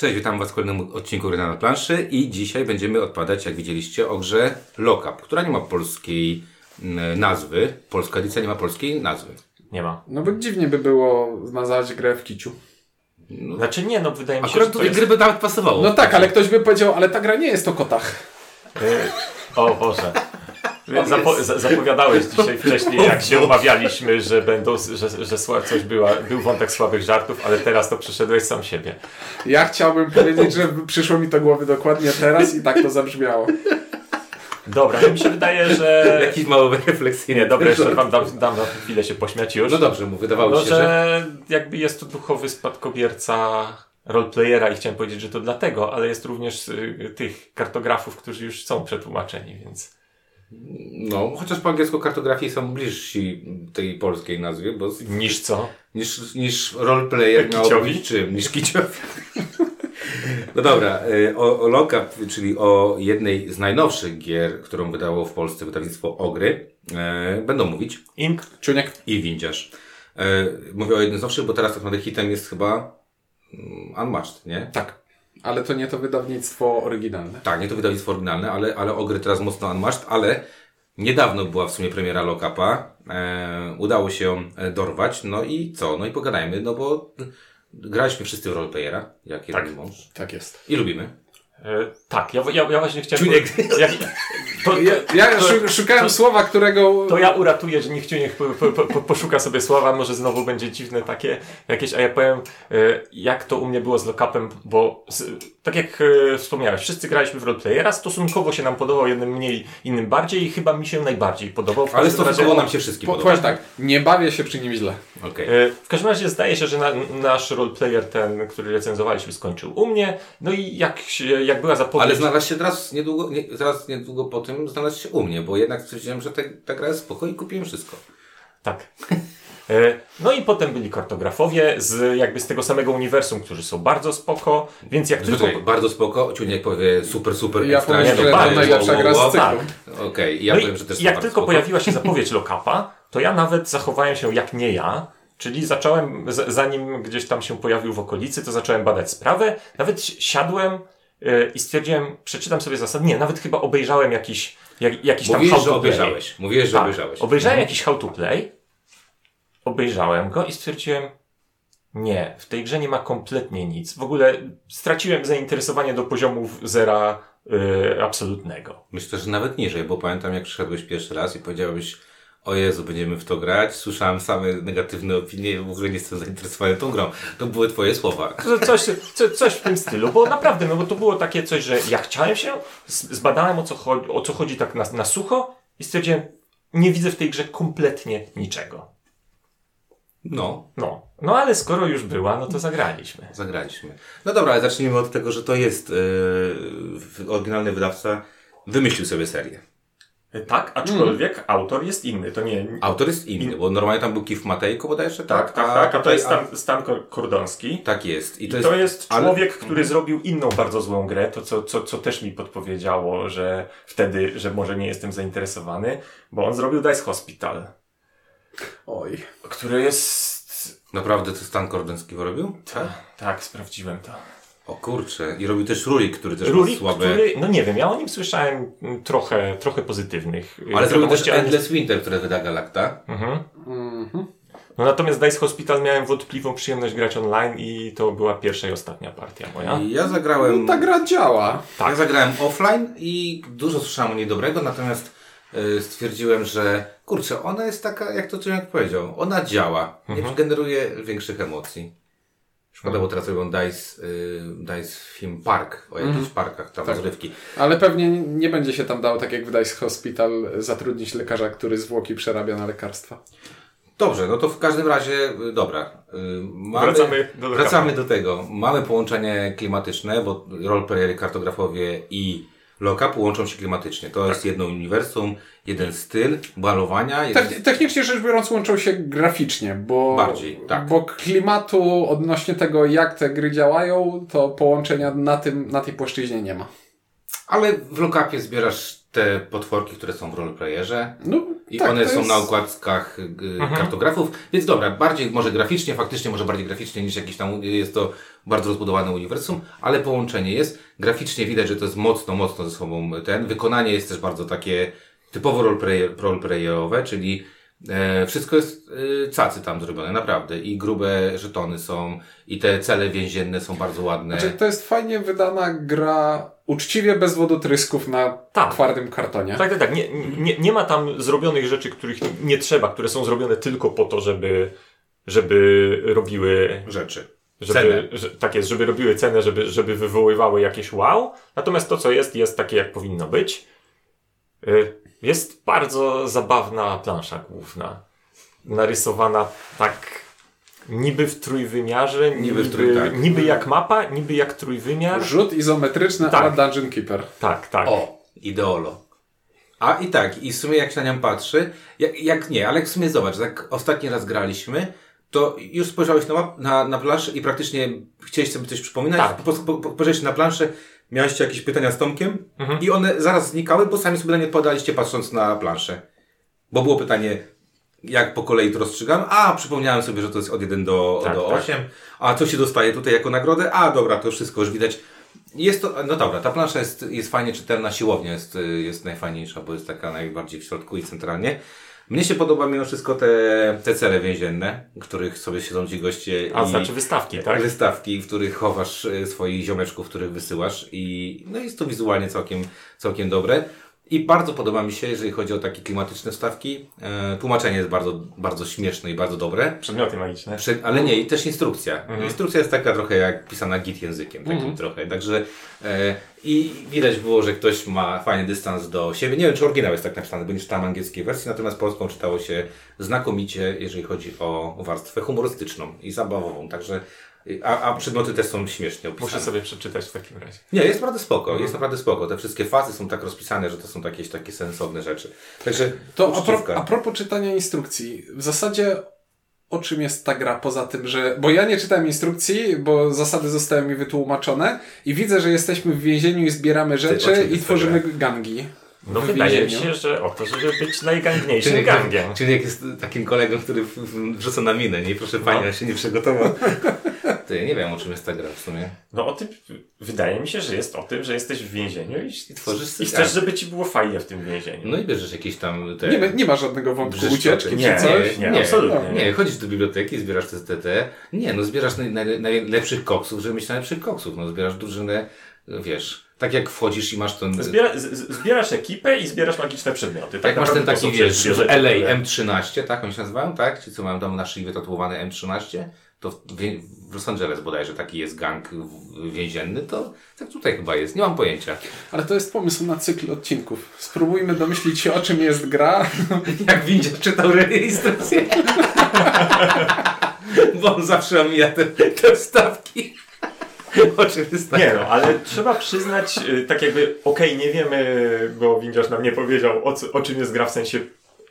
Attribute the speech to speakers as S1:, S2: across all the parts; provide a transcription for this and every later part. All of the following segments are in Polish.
S1: Cześć, witam Was w kolejnym odcinku Gry na planszy i dzisiaj będziemy odpadać, jak widzieliście, o grze Lockup, która nie ma polskiej mm, nazwy. Polska edycja nie ma polskiej nazwy.
S2: Nie ma.
S3: No bo dziwnie by było nazwać grę w kiciu.
S2: Znaczy nie, no wydaje mi się,
S1: Akurat
S2: że to jest...
S1: gry by nawet pasowało.
S3: No tak, ale ktoś by powiedział, ale ta gra nie jest o kotach.
S2: Y, O Boże. Zapo za- zapowiadałeś dzisiaj wcześniej, jak się umawialiśmy, że będą, że, że coś była, był wątek słabych żartów, ale teraz to przyszedłeś sam siebie.
S3: Ja chciałbym powiedzieć, że przyszło mi to głowy dokładnie teraz i tak to zabrzmiało.
S2: Dobra, no mi się wydaje, że...
S1: Jakiś mały refleksyjny.
S2: Nie, dobra, jeszcze wam dam, dam na chwilę się pośmiać już.
S1: No dobrze, mu wydawało
S2: No,
S1: się, że...
S2: że jakby jest to duchowy spadkobierca roleplayera i chciałem powiedzieć, że to dlatego, ale jest również y, tych kartografów, którzy już są przetłumaczeni, więc...
S1: No, chociaż po angielsku kartografii są bliżsi tej polskiej nazwie, bo z-
S2: Niż co?
S1: niż, niż roleplayer miał być czym? Niż kiciowi. No dobra, y, o, o Lockup, czyli o jednej z najnowszych gier, którą wydało w Polsce wydawnictwo Ogry, e, będą mówić
S2: Ink?
S3: Czuniek,
S1: i Windziarz. E, mówię o jednym z nowszych, bo teraz tak naprawdę hitem jest chyba mm, Unmatched, nie?
S3: tak. Ale to nie to wydawnictwo oryginalne.
S1: Tak, nie to wydawnictwo oryginalne, ale, ale Ogry teraz mocno Unmatched, ale niedawno była w sumie premiera Lockupa. E, udało się ją e, dorwać, no i co? No i pogadajmy, no bo graliśmy wszyscy w roleplayera, jak jeden
S2: Tak.
S1: mąż.
S3: Tak jest.
S1: I lubimy.
S2: E, tak, ja, ja, ja właśnie chciałem...
S1: Czuniek.
S2: Jak, to, to,
S3: Ja, ja
S2: to,
S3: szu- szukałem słowa, którego...
S2: to ja uratuję, że niech Ciuniek po, po, po, poszuka sobie słowa, może znowu będzie dziwne takie jakieś, a ja powiem, e, jak to u mnie było z lockupem, bo z, tak jak e, wspomniałeś, wszyscy graliśmy w roleplayera, stosunkowo się nam podobał, jednym mniej, innym bardziej i chyba mi się najbardziej podobał. W
S1: Ale stosunkowo nam się wszystkim
S3: Po,
S1: podoba.
S3: powiem tak, nie bawię się przy nim źle.
S2: E, W każdym razie zdaje się, że na, nasz roleplayer, ten, który recenzowaliśmy, skończył u mnie. No i jak, się, jak była zapowiedź.
S1: Ale znalazł się teraz niedługo, nie, zaraz niedługo po tym znalazł się u mnie, bo jednak stwierdziłem, że te, ta gra jest spoko i kupiłem wszystko.
S2: Tak. E, No i potem byli kartografowie z jakby z tego samego uniwersum, którzy są bardzo spoko, więc jak tylko...
S1: Tylko... Bardzo spoko, Ciuniek powie super, super,
S3: Ja
S1: ekstra,
S3: powiem,
S1: nie,
S2: że
S1: no,
S2: to
S1: bardzo,
S3: najlepsza gra z cyklu.
S1: tak. Okej, ja
S2: no
S1: powiem,
S2: i
S1: że też
S2: jak tylko
S1: spoko.
S2: pojawiła się zapowiedź Lokapa, to ja nawet zachowałem się jak nie ja, czyli zacząłem, z- zanim gdzieś tam się pojawił w okolicy, to zacząłem badać sprawę, nawet si- siadłem i stwierdziłem, przeczytam sobie zasady, nie, nawet chyba obejrzałem jakiś, jak, jakiś tam
S1: Mówiłeś,
S2: how
S1: że
S2: to play.
S1: obejrzałeś. Mówiłeś, że
S2: Tak,
S1: obejrzałeś.
S2: Obejrzałem jakiś how to play, obejrzałem go i stwierdziłem, nie, w tej grze nie ma kompletnie nic. W ogóle straciłem zainteresowanie do poziomów zera y, absolutnego.
S1: Myślę, że nawet niżej, bo pamiętam jak przyszedłeś pierwszy raz i powiedziałeś o Jezu, będziemy w to grać. Słyszałem same negatywne opinie, w ogóle nie jestem zainteresowany tą grą. To były twoje słowa.
S2: Coś, co, coś w tym stylu, bo naprawdę, no bo to było takie coś, że ja chciałem się, zbadałem o co, chodzi, o co chodzi tak na, na sucho i stwierdziłem, nie widzę w tej grze kompletnie niczego.
S1: No,
S2: No, no ale skoro już była, no to zagraliśmy.
S1: zagraliśmy. No dobra, ale zacznijmy od tego, że to jest yy, oryginalny wydawca wymyślił sobie serię.
S2: Tak, aczkolwiek autor jest inny, to nie...
S1: Autor jest inny, bo normalnie tam był Kif Matejko bodajże,
S2: Tak, tak, tak, a to jest Stan, Stan Kor- Kordonski.
S1: Tak jest. I
S2: I to jest
S1: ale-
S2: człowiek, który zrobił inną bardzo złą grę, to co, co, co też mi podpowiedziało, że wtedy, że może nie jestem zainteresowany, bo on zrobił Dice Hospital,
S3: Oj.
S2: który jest...
S1: Naprawdę to Stan Kordenski robił?
S2: Ta, tak, sprawdziłem to.
S1: O kurczę. I robił też Rurik, który też
S2: Rurik,
S1: słabe...
S2: który, no nie wiem, ja o nim słyszałem mm, trochę, trochę pozytywnych.
S1: Ale zrobił też Endless Winter, które wyda Galacta.
S2: Mhm.
S3: Mhm.
S2: No natomiast Dice Hospital miałem wątpliwą przyjemność grać online i to była pierwsza i ostatnia partia moja.
S1: I ja zagrałem...
S3: No ta gra działa.
S2: Tak.
S1: Ja zagrałem offline i dużo słyszałem o niej dobrego, natomiast y, stwierdziłem, że kurczę, ona jest taka, jak to jak powiedział, ona działa, nie
S2: Mhm.
S1: generuje większych emocji. Szkoda, bo teraz robią Dice, y, Dice Film Park, o jakichś parkach tam
S3: Tak.
S1: rozrywki.
S3: Ale pewnie nie będzie się tam dało, tak jak w Dice Hospital, zatrudnić lekarza, który zwłoki przerabia na lekarstwa.
S1: Dobrze, no to w każdym razie, y, dobra. y, Mamy,
S2: Wracamy do
S1: wracamy do tego. Mamy połączenie klimatyczne, bo roleplayery, kartografowie i Lockup łączą się klimatycznie. To jest jedno uniwersum, jeden styl balowania. Jeden...
S3: Te- technicznie rzecz biorąc łączą się graficznie, bo,
S1: Bardziej, tak.
S3: bo klimatu odnośnie tego, jak te gry działają, to połączenia na, tym, na tej płaszczyźnie nie ma.
S1: Ale w Lockupie zbierasz te potworki, które są w roleplayerze.
S3: No,
S1: I
S3: Tak,
S1: one
S3: to
S1: są
S3: jest-
S1: na okładkach y, kartografów, więc dobra, bardziej może graficznie, faktycznie może bardziej graficznie niż jakiś tam, jest to bardzo rozbudowane uniwersum, ale połączenie jest. Graficznie widać, że to jest mocno, mocno ze sobą ten. Wykonanie jest też bardzo takie typowo roleplayer, roleplayerowe, czyli e, wszystko jest e, cacy tam zrobione, naprawdę. I grube żetony są, i te cele więzienne są bardzo ładne.
S3: Znaczy, to jest fajnie wydana gra, uczciwie bez wodotrysków na
S2: Tak.
S3: twardym kartonie.
S2: Tak, tak, tak. Nie, nie, nie ma tam zrobionych rzeczy, których nie trzeba, które są zrobione tylko po to, żeby, żeby robiły
S1: rzeczy.
S2: żeby, że, tak jest, żeby robiły cenę, żeby, żeby wywoływały jakieś wow. Natomiast to, co jest, jest takie, jak powinno być. Y, Jest bardzo zabawna plansza główna. Narysowana tak niby w trójwymiarze, niby,
S1: w trój- tak.
S2: niby jak mapa, niby jak trójwymiar.
S3: Rzut izometryczny
S2: Tak.
S3: a Dungeon Keeper.
S2: Tak, tak.
S1: O, ideolo. A i tak, i w sumie jak się na nią patrzy, jak, jak nie, ale w sumie zobacz, jak ostatni raz graliśmy, to już spojrzałeś na, na, na planszę i praktycznie chciałeś sobie coś przypominać,
S2: Tak.
S1: po prostu po, po, spojrzałeś na planszę, miałeś jakieś pytania z Tomkiem
S2: Mhm.
S1: i one zaraz znikały, bo sami sobie na nie podaliście patrząc na planszę. Bo było pytanie, jak po kolei to rozstrzygam? A, przypomniałem sobie, że to jest od 1 do,
S2: Tak,
S1: do
S2: tak.
S1: 8. A co się dostaje tutaj jako nagrodę? A, dobra, to wszystko już widać. Jest to, no dobra, ta plansza jest, jest fajnie czytelna, siłownia jest, y, jest najfajniejsza, bo jest taka najbardziej w środku i centralnie. Mnie się podoba mimo wszystko te, te cele więzienne, w których sobie siedzą ci goście
S2: A
S1: i
S2: znaczy wystawki, tak?
S1: wystawki, w których chowasz y, swoich ziomeczków, których wysyłasz i no jest to wizualnie całkiem, całkiem dobre. I bardzo podoba mi się, jeżeli chodzi o takie klimatyczne wstawki. E, tłumaczenie jest bardzo, bardzo śmieszne i bardzo dobre.
S2: Przedmioty magiczne.
S1: Prze- ale nie, i też instrukcja. Instrukcja jest taka trochę jak pisana git językiem, takim trochę. Także e, i widać było, że ktoś ma fajny dystans do siebie. Nie wiem, czy oryginał jest tak napisany, bo nie czytałem angielskiej wersji, natomiast polską czytało się znakomicie, jeżeli chodzi o warstwę humorystyczną i zabawową. Także, a, a przedmioty też są śmiesznie opisane.
S2: Muszę sobie przeczytać w takim razie.
S1: Nie, jest naprawdę spoko, jest naprawdę spoko. Te wszystkie fazy są tak rozpisane, że to są jakieś takie sensowne rzeczy. Także
S3: To a, pro, a propos czytania instrukcji, w zasadzie o czym jest ta gra poza tym, że. Bo ja nie czytałem instrukcji, bo zasady zostały mi wytłumaczone i widzę, że jesteśmy w więzieniu i zbieramy rzeczy
S1: czym
S3: i tworzymy gangi.
S2: No wydaje mi się, że o to, żeby być najgangniejszym
S1: Czyli,
S2: gangiem.
S1: czyli jak jest takim kolegą, który wrzuca na minę, nie? Proszę pani,
S2: No.
S1: ja się nie przygotował. Ja nie wiem, o czym jest ta gra w sumie.
S2: No o tym, wydaje mi się, że jest o tym, że jesteś w więzieniu i,
S1: I tworzysz
S2: i chcesz, żeby ci było fajnie w tym więzieniu.
S1: No i bierzesz jakieś tam te...
S3: Nie, ma- nie ma żadnego wątku
S1: Brzeszczoty.
S3: ucieczki
S2: Nie,
S3: czy coś.
S2: nie, absolutnie.
S1: Nie, nie, chodzisz do biblioteki, zbierasz te TT. Nie, no zbierasz naj, naj, najlepszych koksów, żeby mieć najlepszych koksów. No zbierasz drużynę, wiesz, tak jak wchodzisz i masz ten...
S2: Zbiera, z, zbierasz ekipę i zbierasz magiczne przedmioty. Tak
S1: Jak masz ten taki, wiesz, LA
S2: które-
S1: M13, tak oni się nazywają, tak? Ci, co mają tam na szyi wytatuowane M13, to w, Los Angeles bodajże taki jest gang w- więzienny, to tak tutaj chyba jest, nie mam pojęcia.
S3: Ale to jest pomysł na cykl odcinków. Spróbujmy domyślić się, o czym jest gra.
S1: Jak Windziarz czytał instrukcję. Bo on zawsze omija te, te wstawki. O czym jest ta
S2: Nie no, ale trzeba przyznać, y, tak jakby, okej, nie wiemy, bo Windziarz nam nie powiedział, o, co, o czym jest gra, w sensie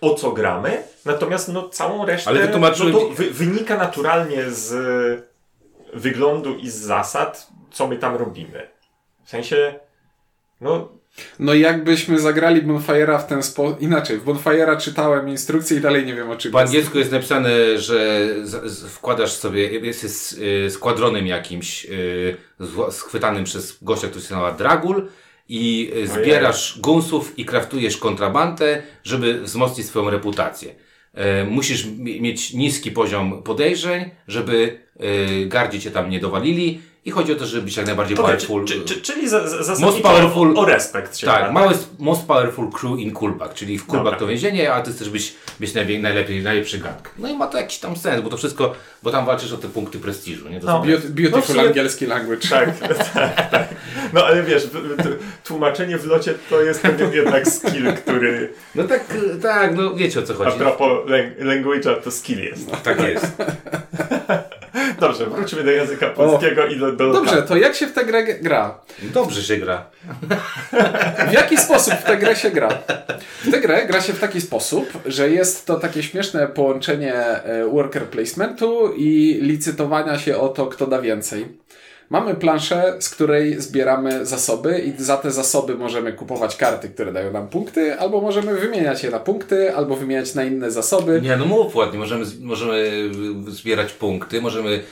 S2: o co gramy, natomiast no całą resztę
S1: Ale wytłumaczyłem
S2: no, to wy, wynika naturalnie z wyglądu i z zasad, co my tam robimy. W sensie, no
S3: No jakbyśmy zagrali Bonfire'a w ten sposób. Inaczej, w Bonfire'a czytałem instrukcję i dalej nie wiem o czym
S1: Po
S3: jest.
S1: angielsku jest napisane, że z, z, wkładasz sobie, jesteś y, składronem jakimś y, zło- schwytanym przez gościa, który się nazywa Dragul i zbierasz gunsów i kraftujesz kontrabandę, żeby wzmocnić swoją reputację. E, musisz mi- mieć niski poziom podejrzeń, żeby y, gardzi cię tam nie dowalili i chodzi o to, żeby być jak najbardziej
S2: okej,
S1: powerful.
S2: czy, czy, czyli za, za,
S1: Most
S2: zasadniczo
S1: powerful-
S2: o, o respekt się
S1: Tak, mały, most powerful crew in Kulbak, czyli w Kulbak
S2: Dobra.
S1: to więzienie, a ty chcesz być, być najwie- najlepiej, najlepszy gang. No i ma to jakiś tam sens, bo to wszystko, bo tam walczysz o te punkty prestiżu, nie? To
S2: No.
S1: są-
S3: Beaut- Beautiful
S2: No
S3: angielski language.
S2: Tak, tak, tak. No ale wiesz, tłumaczenie w locie to jest pewien jednak skill, który
S1: no tak, tak, no wiecie o co
S2: a
S1: chodzi.
S2: propos lang- language'a to skill jest.
S1: Tak jest.
S2: Dobrze, wróćmy do języka polskiego i do, do
S3: Dobrze, to jak się w tę grę gra?
S1: Dobrze się gra.
S3: W jaki sposób w tę grę się gra? W tę grę gra się w taki sposób, że jest to takie śmieszne połączenie e, worker placementu i licytowania się o to, kto da więcej. Mamy planszę, z której zbieramy zasoby i za te zasoby możemy kupować karty, które dają nam punkty, albo możemy wymieniać je na punkty, albo wymieniać na inne zasoby.
S1: Nie, no mów ładnie, możemy, możemy zbierać punkty, możemy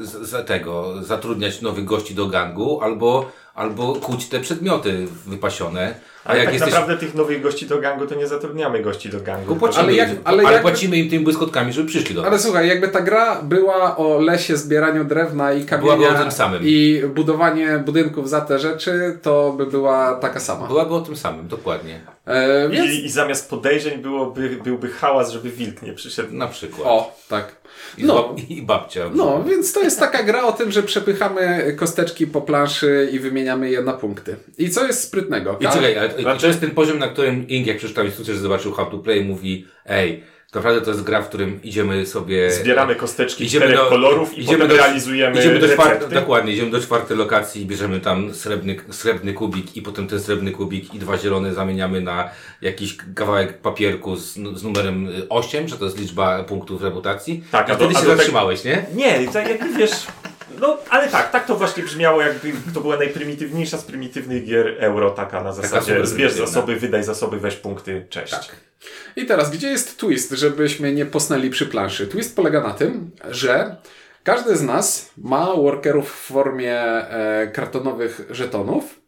S1: z- za tego zatrudniać nowych gości do gangu, albo, albo kuć te przedmioty wypasione. A
S2: Ale
S1: jak
S2: tak
S1: jesteś...
S2: naprawdę tych nowych gości do gangu to nie zatrudniamy gości do gangu.
S1: Płacimy,
S3: Ale jak- ale
S1: ale
S3: jak-
S1: płacimy im tymi błyskotkami, żeby przyszli do nas.
S3: Ale słuchaj, jakby ta gra była o lesie, zbieraniu drewna i kamienia
S1: Byłaby o tym samym.
S3: i budowanie budynków za te rzeczy, to by była taka sama.
S1: Byłaby o tym samym, dokładnie.
S3: E, więc...
S2: I, I zamiast podejrzeń byłoby, byłby hałas, żeby wilk nie przyszedł.
S1: Na przykład.
S3: O, tak.
S1: I,
S3: No.
S1: I babcia.
S3: No, więc to jest taka gra o tym, że przepychamy kosteczki po planszy i wymieniamy je na punkty. I co jest sprytnego?
S1: I czekaj, ale
S2: Znaczy-
S1: to jest ten poziom, na którym Ink, jak przeczytał instrukcję, że zobaczył how to play, mówi, ej, to naprawdę to jest gra, w którym idziemy sobie...
S2: Zbieramy kosteczki
S1: Idziemy
S2: czterech
S1: do-
S2: kolorów i
S1: idziemy do-
S2: realizujemy
S1: Idziemy do dokładnie, idziemy do czwartej lokacji i bierzemy tam srebrny, srebrny kubik i potem ten srebrny kubik i dwa zielone zamieniamy na jakiś kawałek papierku z, z numerem y, 8, że to jest liczba punktów reputacji.
S2: Tak,
S1: I
S2: a
S1: wtedy
S2: a
S1: się
S2: do tego-
S1: zatrzymałeś, nie?
S2: Nie, tak jakby wiesz... No, ale tak, tak to właśnie brzmiało, jakby to była najprymitywniejsza z prymitywnych gier euro, taka na zasadzie
S1: super
S2: zbierz zasoby, wydaj zasoby, weź punkty, cześć.
S1: Tak.
S3: I teraz, gdzie jest twist, żebyśmy nie posnęli przy planszy? Twist polega na tym, że każdy z nas ma workerów w formie e, kartonowych żetonów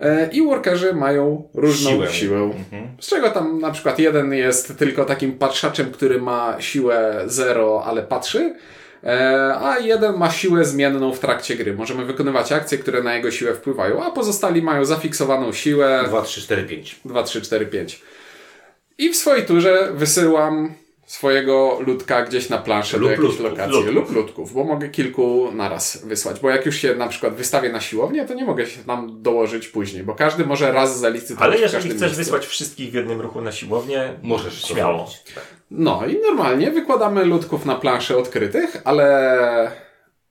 S3: e, i workerzy mają różną
S1: Siłę.
S3: siłę. Z czego tam na przykład jeden jest tylko takim patrzaczem, który ma siłę 0, ale patrzy, a jeden ma siłę zmienną w trakcie gry. Możemy wykonywać akcje, które na jego siłę wpływają, a pozostali mają zafiksowaną siłę
S1: 2, 3, 4, 5.
S3: 2, 3, 4, 5. I w swojej turze wysyłam swojego ludka gdzieś na planszę
S1: Lub
S3: do jakiejś
S1: ludków,
S3: lokacji.
S2: ludków.
S3: Lub ludków, bo mogę kilku naraz wysłać. Bo jak już się na przykład wystawię na siłownię, to nie mogę się tam dołożyć później, bo każdy może raz zalicytować
S2: Ale jeżeli chcesz
S3: miejscu.
S2: wysłać wszystkich w jednym ruchu na siłownię,
S1: Możesz to
S2: śmiało.
S1: zrobić.
S3: No i normalnie wykładamy ludków na planszę odkrytych, ale...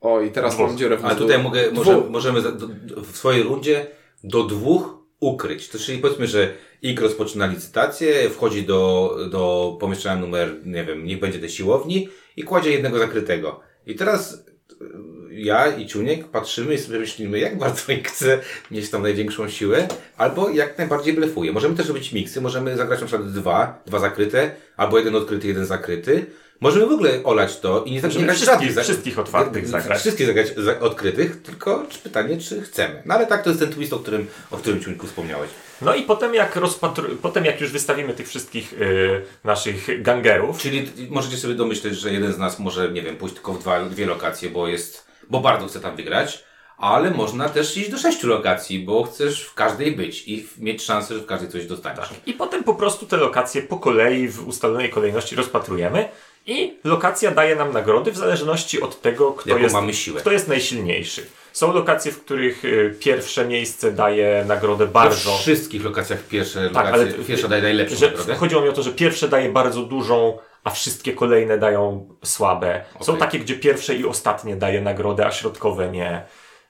S3: O, i teraz
S2: Dwóch.
S3: mam dziurę w
S1: Ale tutaj mogę, może, możemy za- do, do, w swojej rundzie do dwóch ukryć. To czyli powiedzmy, że IK rozpoczyna licytację, wchodzi do, do pomieszczenia numer, nie wiem, niech będzie tej siłowni i kładzie jednego zakrytego. I teraz y, ja i Ciuniek patrzymy i sobie myślimy, jak bardzo IK chce mieć tam największą siłę, albo jak najbardziej blefuje. Możemy też robić miksy, możemy zagrać na przykład dwa, dwa zakryte, albo jeden odkryty, jeden zakryty. Możemy w ogóle olać to i nie, nie
S2: Możemy
S1: grać
S2: wszystkich-
S1: żadnych za-
S2: wszystkich otwartych zagrać.
S1: Wszystkich zagrać za, odkrytych, tylko pytanie, czy chcemy. No ale tak to jest ten twist, o którym, o którym Ciuńku wspomniałeś.
S2: No i potem jak, rozpatru... potem jak już wystawimy tych wszystkich y, naszych gangerów,
S1: Czyli możecie sobie domyśleć, że jeden z nas może, nie wiem, pójść tylko w dwa, dwie lokacje, bo jest, bo bardzo chce tam wygrać, ale można też iść do sześciu lokacji, bo chcesz w każdej być i mieć szansę, że w każdej coś dostaniesz.
S2: I potem po prostu te lokacje po kolei w ustalonej kolejności rozpatrujemy i lokacja daje nam nagrody w zależności od tego, kto,
S1: Jaką
S2: jest,
S1: mamy siłę.
S2: kto jest najsilniejszy. Są lokacje, w których y, pierwsze miejsce daje nagrodę
S1: We
S2: bardzo.
S1: wszystkich lokacjach pierwsze
S2: Tak,
S1: lokacje,
S2: ale
S1: pierwsza daje najlepszą
S2: że,
S1: nagrodę.
S2: Chodziło mi o to, że pierwsze daje bardzo dużą, a wszystkie kolejne dają słabe. Są
S1: Okej.
S2: takie, gdzie pierwsze i ostatnie daje nagrodę, a środkowe nie.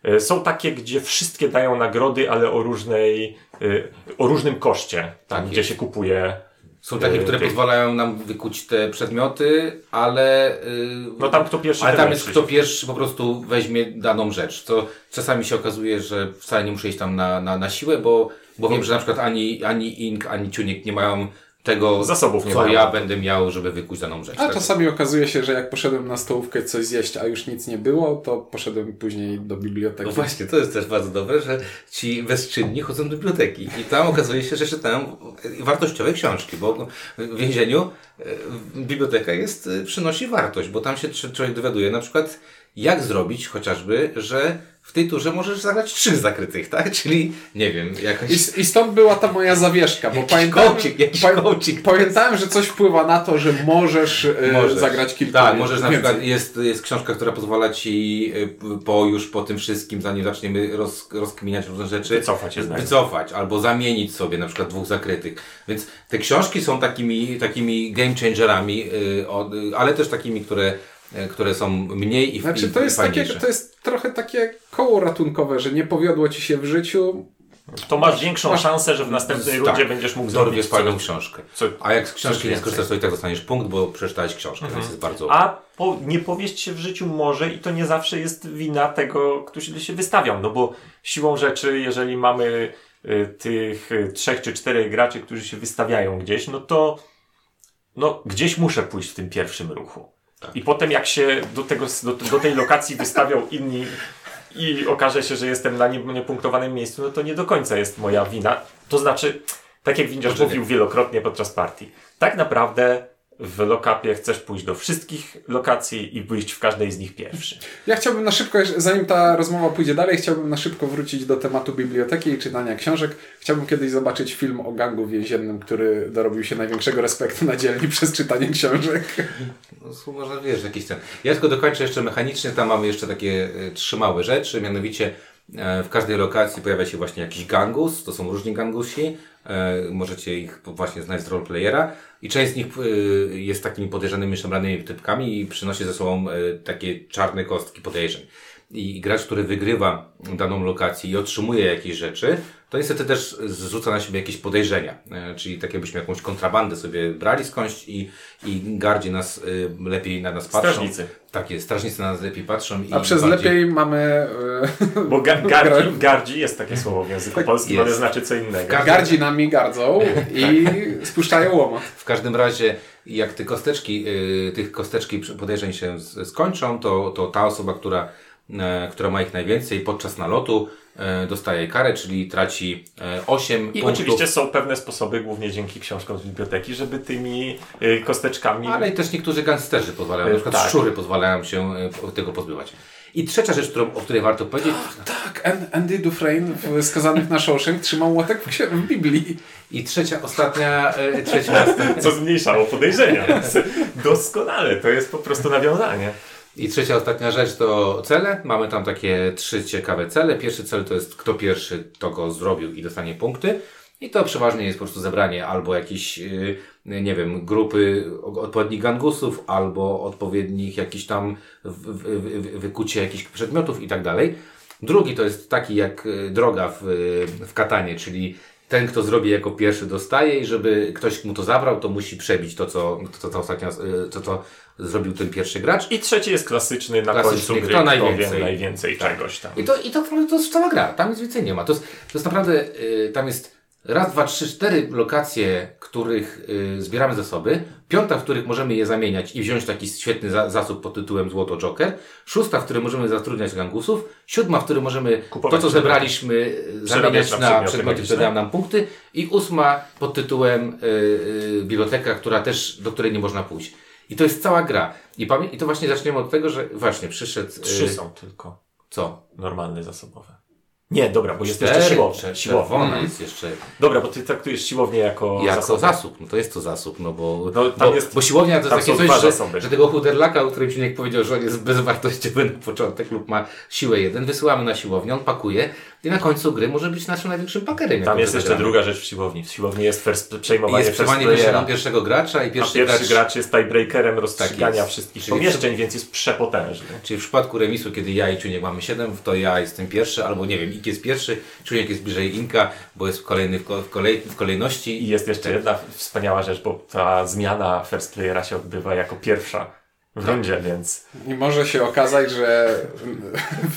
S2: Y, Są takie, gdzie wszystkie dają nagrody, ale o różnej, y, o różnym koszcie, tam
S1: Tak
S2: gdzie się kupuje
S1: Są takie,
S2: y,
S1: które
S2: tych-
S1: pozwalają nam wykuć te przedmioty, ale... Yy,
S2: No tam kto pierwszy,
S1: Ale tam jest kto pierwszy po prostu weźmie daną rzecz, co czasami się okazuje, że wcale nie muszę iść tam na, na, na siłę, bo, bo wiem, że na przykład ani, ani Ink, ani Ciunik nie mają tego,
S2: Zasobów nie
S1: co
S2: mają.
S1: ja będę miał, żeby wykuć daną rzecz.
S3: A
S1: Tak.
S3: czasami okazuje się, że jak poszedłem na stołówkę coś zjeść, a już nic nie było, to poszedłem później do biblioteki.
S1: No właśnie, to jest też bardzo dobre, że ci bezczynni chodzą do biblioteki i tam okazuje się, że czytają wartościowe książki, bo w więzieniu e, biblioteka jest, e, przynosi wartość, bo tam się cz- człowiek dowiaduje na przykład jak zrobić chociażby, że w tej turze możesz zagrać trzy zakrytych, tak? Czyli, nie wiem, jakaś...
S3: I, I stąd była ta moja zawieszka, bo pamiętałem, pa-
S1: coaching.
S3: pamiętałem, że coś wpływa na to, że możesz, e,
S1: Możesz.
S3: zagrać kilka
S1: Tak, możesz na
S3: więcej.
S1: przykład, jest, jest książka, która pozwala ci y, po już po tym wszystkim, zanim zaczniemy roz, rozkminiać różne rzeczy,
S2: Wycofać jednak.
S1: wycofać albo zamienić sobie na przykład dwóch zakrytych. Więc te książki są takimi, takimi game changerami, y, ale też takimi, które, które są mniej i,
S3: Znaczy, to jest, takie, to jest trochę takie koło ratunkowe, że nie powiodło ci się w życiu,
S2: To masz większą
S3: masz-
S2: szansę, że w następnej
S1: Tak.
S2: rundzie będziesz mógł zrobić
S1: fajną książkę.
S2: co-
S1: A jak z książki nie skorzystasz, to i tak dostaniesz punkt, bo przeczytałeś książkę, więc jest bardzo...
S2: A po, niepowieść się w życiu może i to nie zawsze jest wina tego, który się wystawiał, no bo siłą rzeczy, jeżeli mamy y, tych y, trzech czy czterech graczy, którzy się wystawiają gdzieś, no to no, gdzieś muszę pójść w tym pierwszym ruchu. I potem jak się do, tego, do, do tej lokacji wystawią inni i okaże się, że jestem na nie- niepunktowanym miejscu, no to nie do końca jest moja wina. To znaczy, tak jak Windziarz
S1: Poczekaj.
S2: mówił wielokrotnie podczas partii, tak naprawdę w lokapie chcesz pójść do wszystkich lokacji i wyjść w każdej z nich pierwszy.
S3: Ja chciałbym na szybko, zanim ta rozmowa pójdzie dalej, chciałbym na szybko wrócić do tematu biblioteki i czytania książek. Chciałbym kiedyś zobaczyć film o gangu więziennym, który dorobił się największego respektu na dzielni przez czytanie książek.
S1: No, może wiesz, jakiś ten. Ja tylko dokończę jeszcze mechanicznie, tam mamy jeszcze takie e, trzy małe rzeczy, mianowicie e, w każdej lokacji pojawia się właśnie jakiś gangus, to są różni gangusi, możecie ich właśnie znać z roleplayera i część z nich e, jest takimi podejrzanymi, szemranymi typkami i przynosi ze sobą e, takie czarne kostki podejrzeń. I gracz, który wygrywa daną lokację i otrzymuje jakieś rzeczy, to niestety też zrzuca na siebie jakieś podejrzenia. E, Czyli tak jakbyśmy jakąś kontrabandę sobie brali skądś i, i gardzi nas y, lepiej na nas patrzą.
S2: Strażnicy.
S1: Tak jest, strażnicy na nas lepiej patrzą. I
S3: A przez
S1: bardziej...
S3: lepiej mamy... e,
S2: Bo ga gardzi, gardzi jest takie słowo w języku polskim,
S1: jest.
S2: ale znaczy co innego.
S1: Ga-
S3: Gardzi nami gardzą i spuszczają łomot.
S1: W każdym razie, jak te kosteczki, y, tych kosteczki podejrzeń się skończą, to, to ta osoba, która, która ma ich najwięcej podczas nalotu, e, dostaje karę, czyli traci e, 8
S2: I
S1: punktów.
S2: oczywiście są pewne sposoby, głównie dzięki książkom z biblioteki, żeby tymi kosteczkami
S1: Ale i też niektórzy gangsterzy pozwalają, na
S2: E,
S1: przykład
S2: tak.
S1: szczury pozwalają się e, tego pozbywać. I trzecia rzecz, którą, o której warto powiedzieć,
S3: Tak, An- Andy Dufresne w Skazanych na Shawshank trzymał łotek w, Biblii.
S1: i trzecia, ostatnia, e, trzecia,
S2: co zmniejszało podejrzenia. Doskonale, to jest po prostu nawiązanie.
S1: I trzecia, ostatnia rzecz to cele. Mamy tam takie trzy ciekawe cele. Pierwszy cel to jest kto pierwszy to go zrobił i dostanie punkty. I to przeważnie jest po prostu zebranie albo jakiejś, yy, nie wiem, grupy odpowiednich gangusów, albo odpowiednich jakichś tam wykucie jakichś przedmiotów i tak dalej. Drugi to jest taki jak y, droga w, y, w katanie, czyli ten, kto zrobi jako pierwszy dostaje i żeby ktoś mu to zabrał, to musi przebić to, co, to, co, ostatnio, y, to, co zrobił ten pierwszy gracz.
S2: I trzeci jest klasyczny na
S1: Klasyczny,
S2: końcu
S1: kto
S2: gry, kto,
S1: najwięcej.
S2: wie najwięcej czegoś tam.
S1: I to, i to, to jest cała gra. Tam nic więcej nie ma. To jest, to jest naprawdę, y, tam jest raz, dwa, trzy, cztery lokacje, których y, zbieramy zasoby. Piąta, w których możemy je zamieniać i wziąć taki świetny za, zasób pod tytułem Złoto Joker. Szósta, w której możemy zatrudniać gangusów. Siódma, w której możemy
S2: Kupować
S1: to, co zebraliśmy, y, zamieniać
S2: na
S1: na
S2: przedmioty
S1: które dają nam punkty. I ósma, pod tytułem y, y, Biblioteka, która też, do której nie można pójść. I to jest cała gra. I, pamię- I to właśnie zaczniemy od tego, że właśnie przyszedł... y,
S2: Trzy są tylko
S1: Co?
S2: normalne zasobowe. Nie, dobra, bo jest
S1: Cztery,
S2: jeszcze siłownia.
S1: cze-
S2: siłownia.
S1: Czerwona jest jeszcze
S2: Dobra, bo ty traktujesz siłownię jako,
S1: jako
S2: zasobę.
S1: zasób. No to jest to zasób, no bo,
S2: No, tam
S1: bo,
S2: jest-
S1: bo siłownia to jest takie coś, że, że tego chuderlaka, o którym Ciuniek powiedział, że on jest bezwartościowy na początek lub ma siłę jeden, wysyłamy na siłownię, on pakuje i na końcu gry może być naszym największym pakerem.
S2: Tam jest jeszcze druga rzecz w siłowni. W siłowni jest first, przejmowanie
S1: Jest
S2: first
S1: przejmowanie pierwszego, pierwszego gracza i
S2: A
S1: pierwszy,
S2: pierwszy
S1: gracz,
S2: gracz jest tiebreakerem rozstrzygania
S1: Tak jest.
S2: wszystkich
S1: Czyli
S2: pomieszczeń, więc jest przepotężny.
S1: Czyli w przypadku remisu, kiedy ja i Czuniek mamy 7, to ja jestem pierwszy, albo nie wiem, Ink jest pierwszy, Czuniek jest bliżej Inka, bo jest kolejny w, ko- w, kolej, w kolejności.
S2: I jest jeszcze jedna wspaniała rzecz, bo ta zmiana first playera się odbywa jako pierwsza w rundzie, więc
S3: I może się okazać, że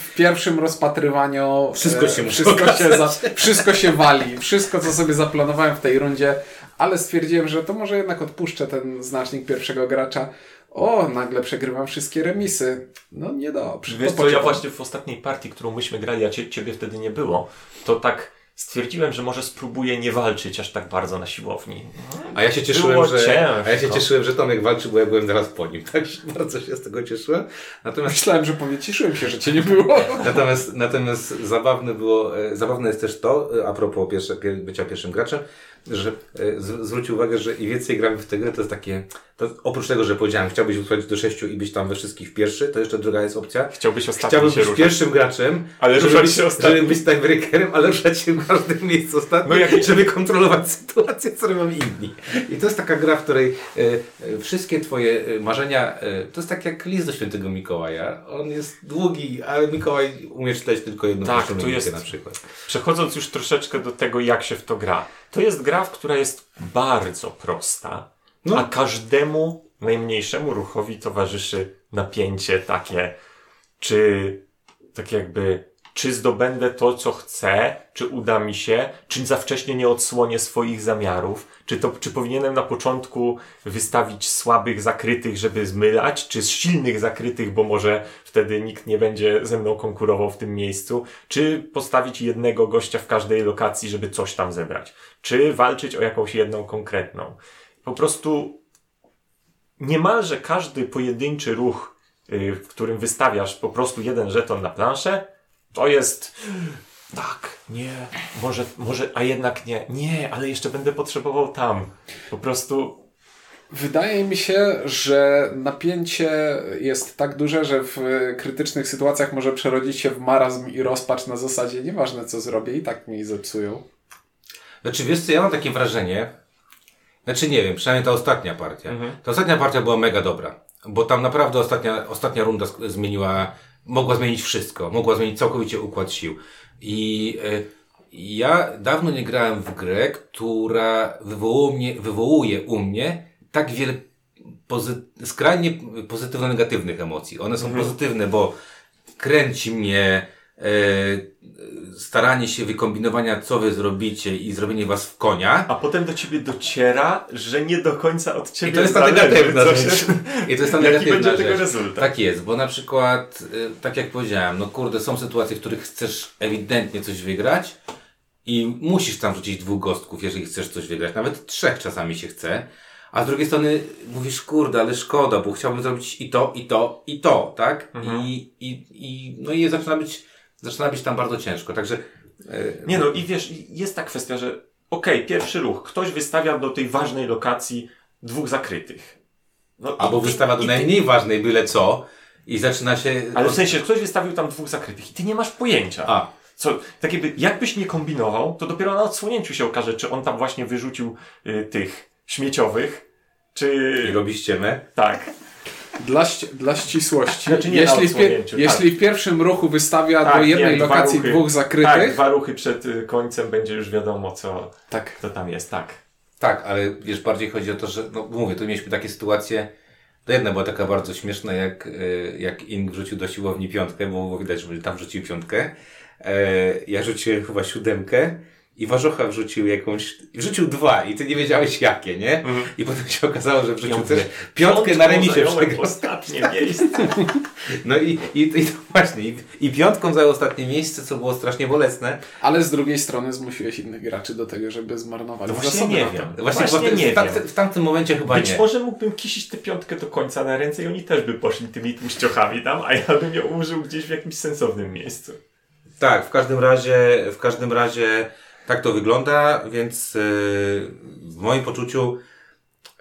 S3: w pierwszym rozpatrywaniu
S1: Wszystko
S3: e,
S1: się
S3: wszystko, się za, wszystko się wali. Wszystko, co sobie zaplanowałem w tej rundzie, ale stwierdziłem, że to może jednak odpuszczę ten znacznik pierwszego gracza. O, nagle przegrywam wszystkie remisy. No niedobrze.
S2: Wiesz
S3: To
S2: co, ja właśnie w ostatniej partii, którą myśmy grali, a cie, ciebie wtedy nie było, to tak stwierdziłem, że może spróbuję nie walczyć aż tak bardzo na siłowni.
S1: A ja się cieszyłem, że,
S2: ciężko.
S1: a ja się cieszyłem, że Tomek walczy, bo ja byłem zaraz po nim. Także bardzo się z tego cieszyłem. Natomiast
S3: Myślałem, że powie, cieszyłem się, że cię nie było.
S1: Natomiast, natomiast zabawne było, e, zabawne jest też to, e, a propos pierwsze, pier, bycia pierwszym graczem, że e, z, zwróć uwagę, że im więcej gramy w tę grę, to jest takie, to oprócz tego, że powiedziałem, chciałbyś wchodzić do sześciu i być tam we wszystkich pierwszy, to jeszcze druga jest opcja.
S2: Chciałbyś ostatnio
S1: Chciałbym być
S2: ruszać.
S1: pierwszym graczem,
S2: Ale
S1: żeby, być,
S2: się ostatnim.
S1: żeby być tiebreakerem, ale ruszać się w każdym miejscu ostatni,
S2: No jak-
S1: żeby kontrolować sytuację, co robią inni. I to jest taka gra, w której e, e, wszystkie twoje e, marzenia, e, to jest tak jak list do świętego Mikołaja. On jest długi, ale Mikołaj umie czytać tylko jedną
S2: Tak, tu jest-
S1: na przykład.
S2: Przechodząc już troszeczkę do tego, jak się w to gra. To jest gra, w która jest bardzo prosta,
S1: No.
S2: a każdemu najmniejszemu ruchowi towarzyszy napięcie takie, czy tak jakby, czy zdobędę to, co chcę, czy uda mi się, czy za wcześnie nie odsłonię swoich zamiarów, czy to, czy powinienem na początku wystawić słabych zakrytych, żeby zmylać, czy silnych zakrytych, bo może wtedy nikt nie będzie ze mną konkurował w tym miejscu, czy postawić jednego gościa w każdej lokacji, żeby coś tam zebrać, czy walczyć o jakąś jedną konkretną. Po prostu niemalże każdy pojedynczy ruch, y, w którym wystawiasz po prostu jeden żeton na planszę, to jest tak, nie, może, może, a jednak nie, nie, ale jeszcze będę potrzebował tam. Po prostu
S3: Wydaje mi się, że napięcie jest tak duże, że w krytycznych sytuacjach może przerodzić się w marazm i rozpacz na zasadzie nieważne co zrobię i tak mi zepsują.
S1: Znaczy, wiesz co, ja mam takie wrażenie, znaczy nie wiem, przynajmniej ta ostatnia partia. Ta ostatnia partia była mega dobra, bo tam naprawdę ostatnia, ostatnia runda zmieniła, mogła zmienić wszystko, mogła zmienić całkowicie układ sił. I y, ja dawno nie grałem w grę, która wywołuje, mnie, wywołuje u mnie tak wiele pozy- skrajnie pozytywno-negatywnych emocji. One są pozytywne, bo kręci mnie e, staranie się wykombinowania, co wy zrobicie i zrobienie was w konia.
S2: A potem do ciebie dociera, że nie do końca od ciebie
S1: I to jest ta negatywna
S2: co
S1: rzecz. I to jest ta negatywna
S2: będzie
S1: rzecz.
S2: tego rezultat?
S1: Tak jest, bo na przykład, y, tak jak powiedziałem, no kurde, są sytuacje, w których chcesz ewidentnie coś wygrać i musisz tam rzucić dwóch gostków, jeżeli chcesz coś wygrać. Nawet trzech czasami się chce. A z drugiej strony mówisz, kurde, ale szkoda, bo chciałbym zrobić i to, i to, i to, tak?
S2: Mhm.
S1: I, i, i, no i zaczyna być, zaczyna być tam bardzo ciężko. Także, y,
S2: Nie no i wiesz, jest ta kwestia, że okej, pierwszy ruch, ktoś wystawia do tej ważnej lokacji dwóch zakrytych. No,
S1: albo
S2: i-
S1: wystawia do
S2: i ty-
S1: najmniej ważnej byle co i zaczyna się...
S2: Ale w sensie, ktoś wystawił tam dwóch zakrytych i ty nie masz pojęcia.
S1: A,
S2: Co, tak jakby, jakbyś nie kombinował, to dopiero na odsłonięciu się okaże, czy on tam właśnie wyrzucił y, tych śmieciowych,
S1: i
S2: czy...
S1: robi ściemę.
S2: Tak.
S3: Dla, ści- dla ścisłości,
S2: Znaczy nie
S3: jeśli, w pie-
S2: odsłonięciu,
S3: jeśli w pierwszym ruchu wystawia
S2: Tak,
S3: do jednej lokacji
S2: ruchy.
S3: dwóch
S2: Tak,
S3: zakrytych,
S2: dwa ruchy przed y, końcem będzie już wiadomo, co,
S3: tak.
S2: co tam jest, tak.
S1: Tak, ale wiesz, bardziej chodzi o to, że, no mówię, tu mieliśmy takie sytuacje, to jedna była taka bardzo śmieszna, jak, y, jak Ing wrzucił do siłowni piątkę, bo było widać, że tam wrzucił piątkę. E, Ja rzuciłem chyba siódemkę i Warzocha wrzucił jakąś, wrzucił dwa i ty nie wiedziałeś jakie, nie? I potem się okazało, że wrzucił
S2: Ja
S1: też piątkę na remisie przegrał.
S2: ostatnie miejsce.
S1: No i, i, i to właśnie, i, i piątką zajął ostatnie miejsce, co było strasznie bolesne.
S3: Ale z drugiej strony zmusiłeś innych graczy do tego, żeby zmarnowali
S2: No właśnie nie wiem.
S1: Właśnie,
S2: Właśnie
S1: w,
S2: nie
S1: w, tamty, w tamtym momencie chyba
S2: Być
S1: nie.
S2: może mógłbym kisić tę piątkę do końca na ręce i oni też by poszli tymi tłuściochami tam, a ja bym ją użył gdzieś w jakimś sensownym miejscu.
S1: Tak, w każdym razie, w każdym razie tak to wygląda, więc yy, w moim poczuciu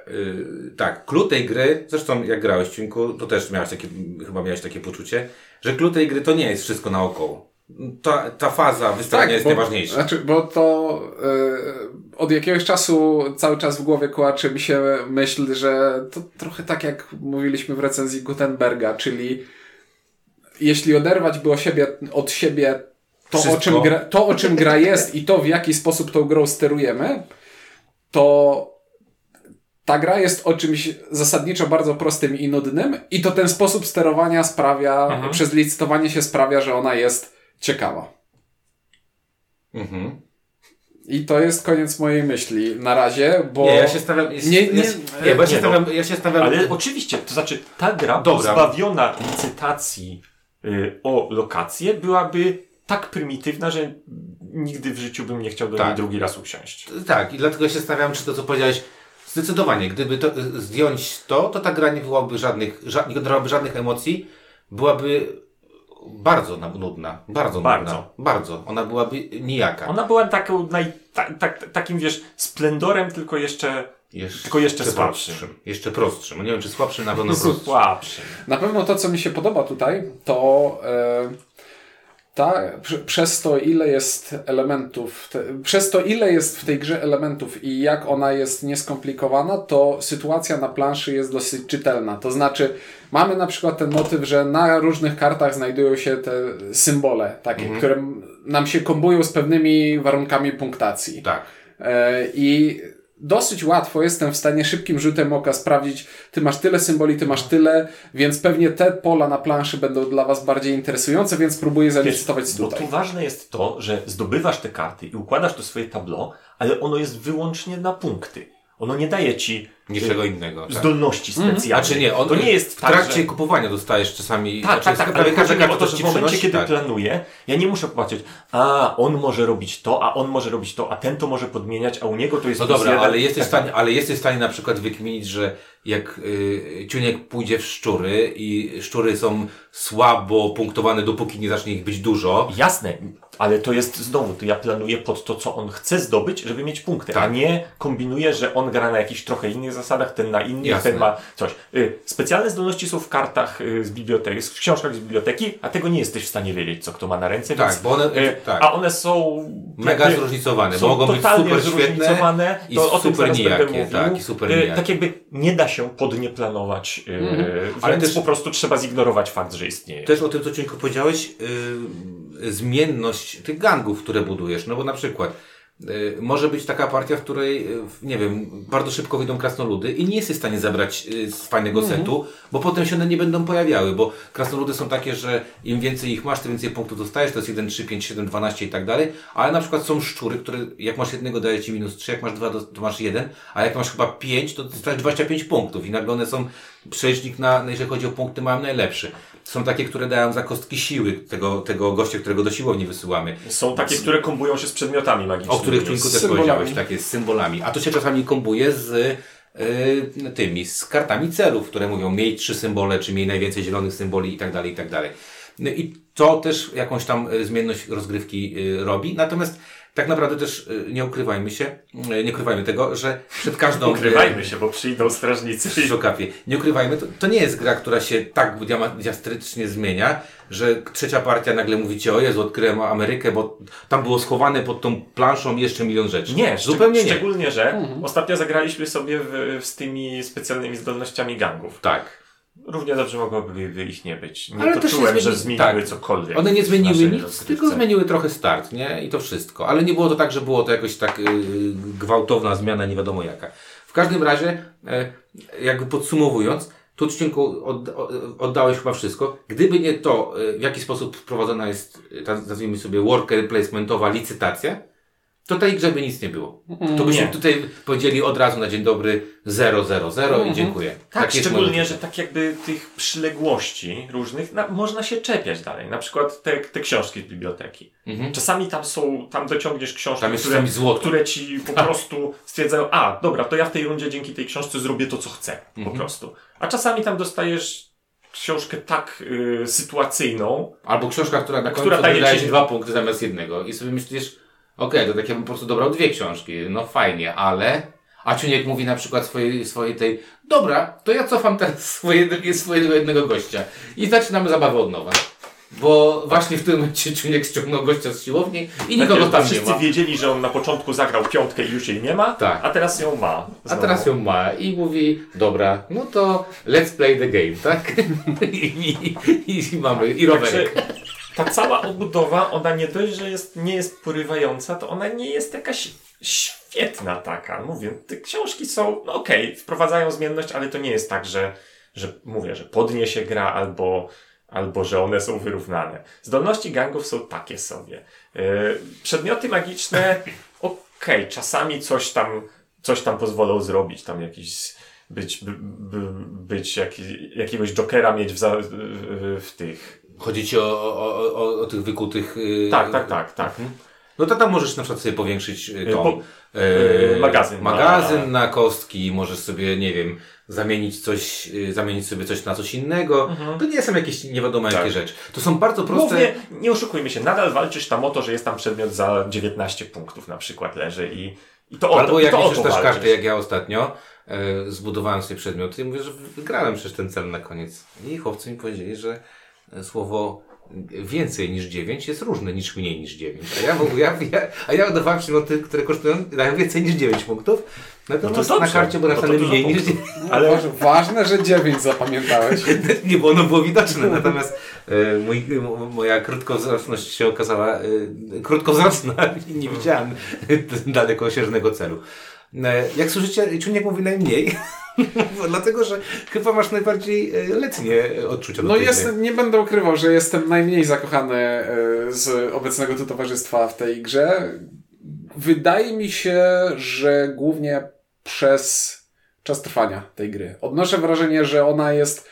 S1: yy, tak, klucz tej gry, zresztą jak grałeś Ciunku, to też miałeś takie, chyba miałeś takie poczucie, że klucz tej gry to nie jest wszystko naokoło. Ta, ta faza wystawiania jest
S3: Tak, bo,
S1: najważniejsza.
S3: Znaczy, bo to e, od jakiegoś czasu cały czas w głowie kołacze mi się myśl, że to trochę tak jak mówiliśmy w recenzji Gutenberga, czyli jeśli oderwać by o siebie, od siebie to o, czym gra, to, o czym gra jest i to, w jaki sposób tą grą sterujemy, to ta gra jest o czymś zasadniczo bardzo prostym i nudnym i to ten sposób sterowania sprawia, przez licytowanie się sprawia, że ona jest ciekawa.
S1: Mhm.
S3: I to jest koniec mojej myśli na razie, bo...
S1: Nie, ja się stawiam, jest,
S3: Nie,
S1: nie,
S3: nie,
S1: nie, nie, bo ja się
S2: nie, no.
S1: stawiam, ja się stawiam,
S2: Ale oczywiście, to znaczy ta gra
S1: Dobra.
S2: pozbawiona licytacji y, o lokację byłaby tak prymitywna, że nigdy w życiu bym nie chciał do
S1: Tak.
S2: niej drugi raz usiąść.
S1: Tak, i dlatego się stawiam, czy to, co powiedziałeś, zdecydowanie, gdyby to, zdjąć to, to ta gra nie byłaby żadnych, ża- nie dawałaby żadnych emocji, byłaby bardzo nudna, bardzo,
S2: Bardzo.
S1: nudna, bardzo. Ona byłaby nijaka.
S2: Ona była taką naj, ta, tak- takim, wiesz, splendorem, tylko jeszcze
S1: Jeszcze,
S2: Tylko jeszcze słabszym.
S1: Jeszcze prostszym. Nie wiem, czy słabszym, na pewno prostszym.
S2: słabszy.
S3: Na pewno to, co mi się podoba tutaj, to e, ta, prze- przez to, ile jest elementów, te, przez to, ile jest w tej grze elementów i jak ona jest nieskomplikowana, to sytuacja na planszy jest dosyć czytelna. To znaczy, mamy na przykład ten motyw, że na różnych kartach znajdują się te symbole, takie, które m- nam się kombują z pewnymi warunkami punktacji.
S1: Tak.
S3: E, I dosyć łatwo jestem w stanie szybkim rzutem oka sprawdzić, ty masz tyle symboli, ty masz tyle, więc pewnie te pola na planszy będą dla was bardziej interesujące, więc próbuję zalicytować
S2: Bo
S3: tutaj.
S2: tu ważne jest to, że zdobywasz te karty i układasz to swoje tablo, ale ono jest wyłącznie na punkty. Ono nie daje ci
S1: Niczego innego. Tak.
S2: zdolności specjalnych.
S1: Znaczy nie, on,
S2: to nie jest
S1: w
S2: tak,
S1: trakcie
S2: że...
S1: kupowania dostajesz czasami.
S2: Tak,
S1: znaczy,
S2: tak, tak,
S1: prawie
S2: ale
S1: każda karta
S2: to, w
S1: ci
S2: momencie,
S1: przynosi,
S2: kiedy
S1: tak.
S2: planuję, ja nie muszę popatrzeć, a on może robić to, a on może robić to, a ten to może podmieniać, a u niego to jest
S1: No dobra, ale jesteś, w
S2: Tak,
S1: stanie, ale jesteś w stanie na przykład wykminić, że jak y, ciuniek pójdzie w szczury i szczury są słabo punktowane, dopóki nie zacznie ich być dużo.
S2: Jasne, ale to jest znowu, to ja planuję pod to, co on chce zdobyć, żeby mieć punkty, a
S1: Tak.
S2: nie kombinuję, że on gra na jakichś trochę innych zasadach, ten na innych,
S1: Jasne.
S2: ten ma coś. Y, Specjalne zdolności są w kartach y, z biblioteki, w książkach z biblioteki, a tego nie jesteś w stanie wiedzieć, co kto ma na ręce,
S1: Tak,
S2: więc,
S1: bo one-
S2: y,
S1: tak.
S2: a one są
S1: Mega
S2: jakby-
S1: zróżnicowane,
S2: są
S1: bo mogą być
S2: totalnie
S1: super świetne
S2: zróżnicowane,
S1: i
S2: to o tym
S1: super
S2: zaraz będę
S1: nijakie,
S2: mówił.
S1: tak, i super
S2: Y,
S1: nijakie.
S2: tak jakby nie da się pod nie planować, y,
S1: Mhm. Ale też-
S2: po prostu trzeba zignorować fakt, że istnieje.
S1: Też o tym, co Cienko powiedziałeś, yy, zmienność tych gangów, które budujesz. No bo na przykład yy, może być taka partia, w której, yy, nie wiem, bardzo szybko wyjdą krasnoludy i nie jesteś w stanie zabrać yy, z fajnego setu, bo potem się one nie będą pojawiały, bo krasnoludy są takie, że im więcej ich masz, tym więcej punktów dostajesz, to jest 1, 3, 5, 7, 12 i tak dalej, ale na przykład są szczury, które jak masz jednego daje Ci minus 3, jak masz dwa, to to masz jeden, a jak masz chyba 5, to dostajesz 25 punktów i nagle one są, przelicznik na, jeżeli chodzi o punkty, mają najlepszy. Są takie, które dają za kostki siły tego, tego gościa, którego do siłowni wysyłamy.
S2: Są takie, które kombują się z przedmiotami magicznymi.
S1: O których Czujku też powiedziałeś, takie z symbolami. A to się czasami kombuje z y, tymi, z kartami celów, które mówią miej trzy symbole, czy miej najwięcej zielonych symboli i tak dalej, i tak dalej. No i to też jakąś tam y, zmienność rozgrywki y, robi. Natomiast tak naprawdę też y, nie ukrywajmy się, y, nie ukrywajmy tego, że przed każdą...
S2: Ukrywajmy się, bo przyjdą strażnicy.
S1: Przy okapie. Nie ukrywajmy, to, to nie jest gra, która się tak diastrycznie zmienia, że trzecia partia nagle mówi ci, o Jezu, odkryłem Amerykę, bo tam było schowane pod tą planszą jeszcze milion rzeczy.
S2: Nie,
S1: zupełnie nie.
S2: Szczególnie, że ostatnio zagraliśmy sobie w, w, z tymi specjalnymi zdolnościami gangów.
S1: Tak.
S2: Równie dobrze mogłoby ich nie być. Nie
S1: Ale też nie
S2: poczułem, że
S1: zmieni-
S2: zmieniły
S1: tak.
S2: cokolwiek.
S1: One nie zmieniły nic,
S2: rozgrywce.
S1: tylko zmieniły trochę start, nie? I to wszystko. Ale nie było to tak, że było to jakoś tak yy, gwałtowna zmiana, nie wiadomo jaka. W każdym razie, e, jakby podsumowując, tu odcinku od, oddałeś chyba wszystko. Gdyby nie to, e, w jaki sposób wprowadzona jest, ta, nazwijmy sobie, worker placementowa licytacja, to tej grze by nic nie było. To byśmy
S2: nie.
S1: tutaj powiedzieli od razu na dzień dobry 000 i dziękuję.
S2: Tak,
S1: jest
S2: szczególnie, że tak jakby tych przyległości różnych na, można się czepiać dalej. Na przykład te, te książki z biblioteki. Czasami tam są, tam dociągniesz książki,
S1: Mhm. Tam
S2: które, które ci po prostu stwierdzają, a dobra, to ja w tej rundzie dzięki tej książce zrobię to, co chcę.
S1: Mhm.
S2: Po prostu. A czasami tam dostajesz książkę tak y, sytuacyjną,
S1: Albo książka, która na końcu
S2: Która daje ci
S1: dwa punkty zamiast jednego. I sobie myślisz, okej, to tak ja bym po prostu dobrał dwie książki. No fajnie, ale... A Ciuniek mówi na przykład swojej, swojej tej, dobra, to ja cofam teraz swojego, swojego jednego gościa. I zaczynamy zabawę od nowa. Bo właśnie w tym momencie Ciuniek ściągnął gościa z siłowni i nikogo
S2: Tak,
S1: tam nie
S2: wszyscy
S1: ma.
S2: wiedzieli, że on na początku zagrał piątkę i już jej nie ma,
S1: Tak.
S2: a teraz ją ma.
S1: A
S2: znowu.
S1: teraz ją ma i mówi, dobra, no to let's play the game, tak? I, i, i mamy, i rowerek.
S2: Także ta cała obudowa, ona nie dość, że jest, nie jest porywająca, to ona nie jest jakaś świetna taka. Mówię, te książki są, no okej, wprowadzają zmienność, ale to nie jest tak, że, że mówię, że podniesie gra albo, albo że one są wyrównane. Zdolności gangów są takie sobie. Yy, przedmioty magiczne, okej, czasami coś tam, coś tam pozwolą zrobić, tam jakiś być, by, by, być jaki, jakiegoś jokera mieć w, za, w tych
S1: Chodzi ci o, o, o, o, tych wykutych... Yy,
S2: tak, tak, tak, tak.
S1: No to tam możesz na przykład sobie powiększyć y, tą,
S2: Po-
S1: e,
S2: y, magazyn na-
S1: magazyn na kostki, możesz sobie, nie wiem, zamienić coś, y, zamienić sobie coś na coś innego. To nie są jakieś nie wiadomo jakie
S2: Tak.
S1: rzeczy. To są bardzo proste...
S2: Mówię, nie oszukujmy się, nadal walczysz tam o to, że jest tam przedmiot za 19 punktów na przykład leży i, i to o
S1: Albo
S2: to,
S1: jak
S2: to
S1: też karty, jak ja ostatnio, e, zbudowałem sobie przedmioty i mówię, że wygrałem przecież ten cel na koniec. I chłopcy mi powiedzieli, że słowo więcej niż 9 jest różne niż mniej niż 9. A ja, ja, ja, a ja dawałem przedmioty, które kosztują dają więcej niż 9 punktów. Natomiast
S2: No to
S1: na
S2: dobrze.
S1: karcie było
S2: No to
S1: napisane
S2: dużo
S1: mniej niż
S2: punktów.
S1: 9.
S3: Ale No, ważne, że 9 zapamiętałeś.
S1: Nie, bo ono było widoczne. Natomiast e, mój, moja krótkowzroczność się okazała e, krótkowzroczna i nie widziałem dalekosiężnego celu. E, jak słyszycie, Czuniek mówi najmniej. Dlatego, że chyba masz najbardziej e, letnie odczucia do
S3: No jestem, nie będę ukrywał, że jestem najmniej zakochany e, z obecnego tu towarzystwa w tej grze. Wydaje mi się, że głównie przez czas trwania tej gry. Odnoszę wrażenie, że ona jest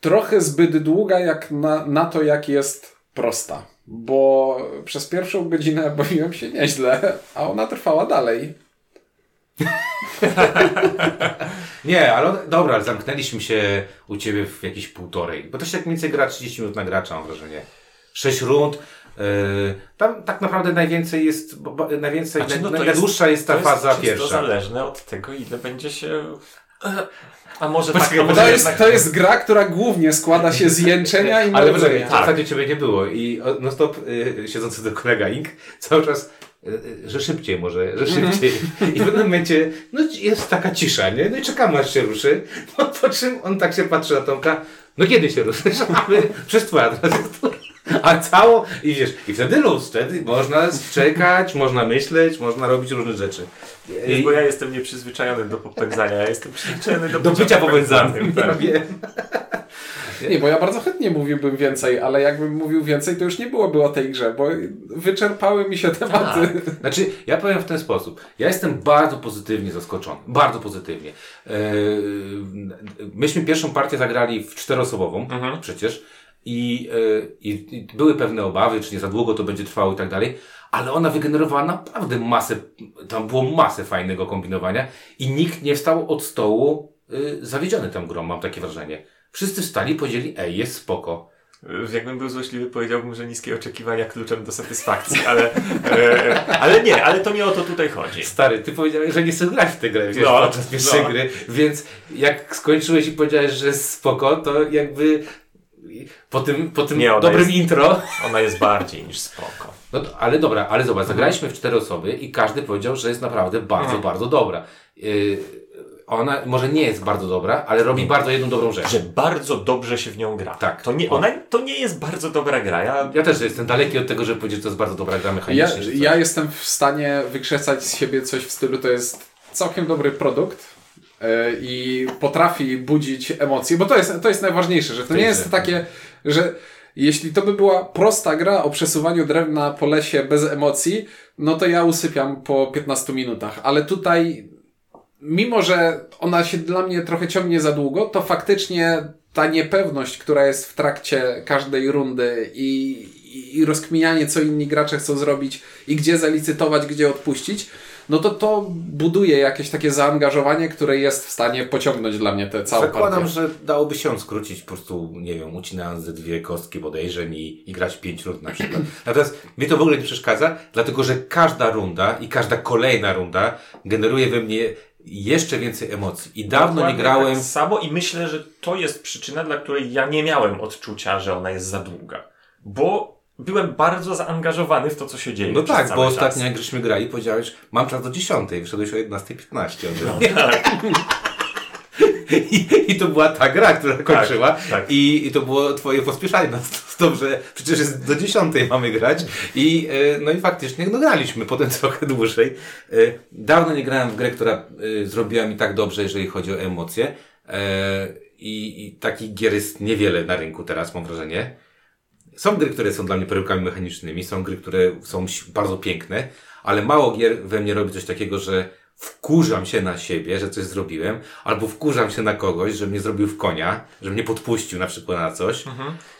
S3: trochę zbyt długa jak na, na to, jak jest prosta. Bo przez pierwszą godzinę bawiłem się nieźle, a ona trwała dalej.
S1: Nie, ale dobra, ale zamknęliśmy się u Ciebie w jakieś półtorej. Bo to się jak mniej więcej gra 30 minut na gracza, mam wrażenie. 6 rund. Yy, tam tak naprawdę najwięcej jest, bo- bo- najwięcej,
S2: Znaczy, no
S1: naj,
S2: to
S1: najdłuższa jest, ta
S2: to
S1: faza
S2: czysto
S1: pierwsza.
S2: zależne od tego, ile będzie się... A może
S1: Poczekaj,
S2: tak, a
S1: bo
S2: może
S3: To jest,
S2: jednak-
S3: to jest gra, która głównie składa się z jęczenia i
S1: Ale poczekaj,
S3: mrużenia.
S1: w
S2: Tak.
S1: zasadzie Ciebie nie było i no stop y, siedzący do kolega Ink cały czas, że szybciej może, że szybciej. I w pewnym momencie, no jest taka cisza, nie? No i czekamy aż się ruszy. No po czym on tak się patrzy na Tomka, no kiedy się ruszysz? A my, przez twoja. A cało, i wiesz, i wtedy luz, wtedy można czekać, można myśleć, można robić różne rzeczy.
S2: Wiesz, bo ja jestem nieprzyzwyczajony do popędzania, ja jestem przyzwyczajony do,
S1: Do bycia popędzanym, ja
S2: tak.
S1: wiem.
S3: Nie, bo ja bardzo chętnie mówiłbym więcej, ale jakbym mówił więcej, to już nie byłoby o tej grze, bo wyczerpały mi się tematy.
S1: Znaczy, ja powiem w ten sposób. Ja jestem bardzo pozytywnie zaskoczony. Bardzo pozytywnie. Eee, myśmy pierwszą partię zagrali w czteroosobową przecież i, e, i, i były pewne obawy, czy nie za długo to będzie trwało i tak dalej, ale ona wygenerowała naprawdę masę, tam było masę fajnego kombinowania i nikt nie wstał od stołu y, zawiedziony tą grą, mam takie wrażenie. Wszyscy wstali i powiedzieli, ej, jest spoko.
S2: Jakbym był złośliwy, powiedziałbym, że niskie oczekiwania kluczem do satysfakcji, ale, e, ale nie, ale to nie o to tutaj chodzi.
S1: Stary, ty powiedziałeś, że nie chcesz grać w tę grę, wiesz,
S2: No,
S1: podczas pierwszej
S2: no.
S1: gry, więc jak skończyłeś i powiedziałeś, że jest spoko, to jakby po tym, po tym
S2: Nie,
S1: dobrym
S2: jest-
S1: intro,
S2: Ona jest bardziej niż spoko.
S1: no to, ale dobra, ale zobacz, zagraliśmy w cztery osoby i każdy powiedział, że jest naprawdę bardzo,
S2: Mhm.
S1: bardzo dobra. Yy, ona może nie jest bardzo dobra, ale robi bardzo jedną dobrą rzecz.
S2: Że bardzo dobrze się w nią gra.
S1: Tak.
S2: To nie, ona, to nie jest bardzo dobra gra. Ja,
S1: Ja też jestem daleki od tego, żeby powiedzieć, że to jest bardzo dobra gra
S3: Ja,
S1: mechanicznie. coś.
S3: ja jestem w stanie wykrzesać z siebie coś w stylu, to jest całkiem dobry produkt e, i potrafi budzić emocje, bo to jest, to jest najważniejsze, że to nie jest takie, że jeśli to by była prosta gra o przesuwaniu drewna po lesie bez emocji, no to ja usypiam po 15 minutach, ale tutaj mimo, że ona się dla mnie trochę ciągnie za długo, to faktycznie ta niepewność, która jest w trakcie każdej rundy i, i, i rozkminianie, co inni gracze chcą zrobić i gdzie zalicytować, gdzie odpuścić, no to to buduje jakieś takie zaangażowanie, które jest w stanie pociągnąć dla mnie tę całą
S1: Zakładam,
S3: partię.
S1: że dałoby się skrócić po prostu, nie wiem, ucinając ze dwie kostki podejrzeń i, i grać pięć rund na przykład. Natomiast mnie to w ogóle nie przeszkadza, dlatego że każda runda i każda kolejna runda generuje we mnie jeszcze więcej emocji. I dawno nie
S2: Dokładnie
S1: grałem.
S2: Tak samo i myślę, że to jest przyczyna, dla której ja nie miałem odczucia, że ona jest za długa. Bo byłem bardzo zaangażowany w to, co się dzieje.
S1: No tak, bo ostatnio jak żeśmy grali, powiedziałeś, mam czas do 10, wyszedłeś o 11.15.
S2: Tak.
S1: I, I to była ta gra, która kończyła.
S2: tak.
S1: I, I to było twoje pospieszanie nas że przecież jest do 10 mamy grać. I e, no i faktycznie no, graliśmy potem trochę dłużej. E, Dawno nie grałem w grę, która e, zrobiła mi tak dobrze, jeżeli chodzi o emocje. I, I takich gier jest niewiele na rynku teraz, mam wrażenie. Są gry, które są dla mnie perełkami mechanicznymi, są gry, które są bardzo piękne, ale mało gier we mnie robi coś takiego, że wkurzam się na siebie, że coś zrobiłem, albo wkurzam się na kogoś, że mnie zrobił w konia, że mnie podpuścił na przykład na coś.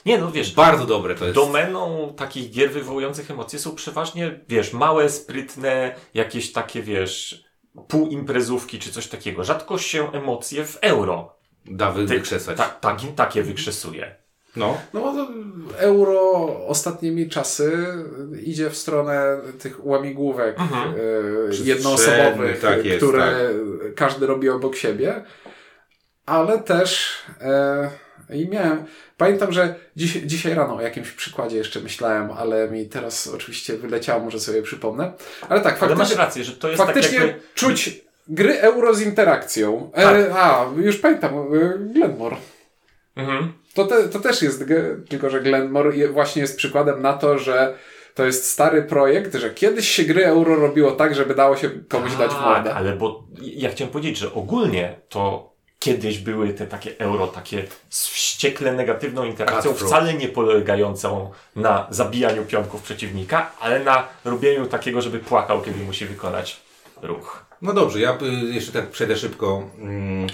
S2: Nie, no wiesz,
S1: Bardzo dobre to jest.
S2: domeną takich gier wywołujących emocje są przeważnie, wiesz, małe, sprytne, jakieś takie, wiesz, półimprezówki czy coś takiego. Rzadko się emocje w euro
S1: Da wykrzesać.
S2: Tak, tak, takie wykrzesuje.
S1: No.
S3: No bo to euro ostatnimi czasy idzie w stronę tych łamigłówek
S2: Mhm.
S3: e,
S1: Przestrzennych,
S3: jednoosobowych,
S1: tak jest,
S3: które każdy robi obok siebie, ale też e, I miałem, pamiętam, że dziś, dzisiaj rano o jakimś przykładzie jeszcze myślałem, ale mi teraz oczywiście wyleciało, może sobie przypomnę. Ale tak,
S2: Ale masz
S3: faktycznie,
S2: rację, że to jest
S3: faktycznie
S2: tak jakby...
S3: czuć gry euro z interakcją.
S2: Tak.
S3: E, a, już pamiętam, e, Glenmore.
S2: Mhm.
S3: To, te, to też jest, tylko że Glenmore je- właśnie jest przykładem na to, że to jest stary projekt, że kiedyś się gry euro robiło tak, żeby dało się komuś dać w
S2: Tak,
S3: mordę.
S2: ale bo ja chciałem powiedzieć, że ogólnie to kiedyś były te takie euro, takie z wściekle negatywną interakcją, wcale nie polegającą na zabijaniu pionków przeciwnika, ale na robieniu takiego, żeby płakał, kiedy musi wykonać ruch.
S1: No dobrze, ja jeszcze tak przejdę szybko. Mm,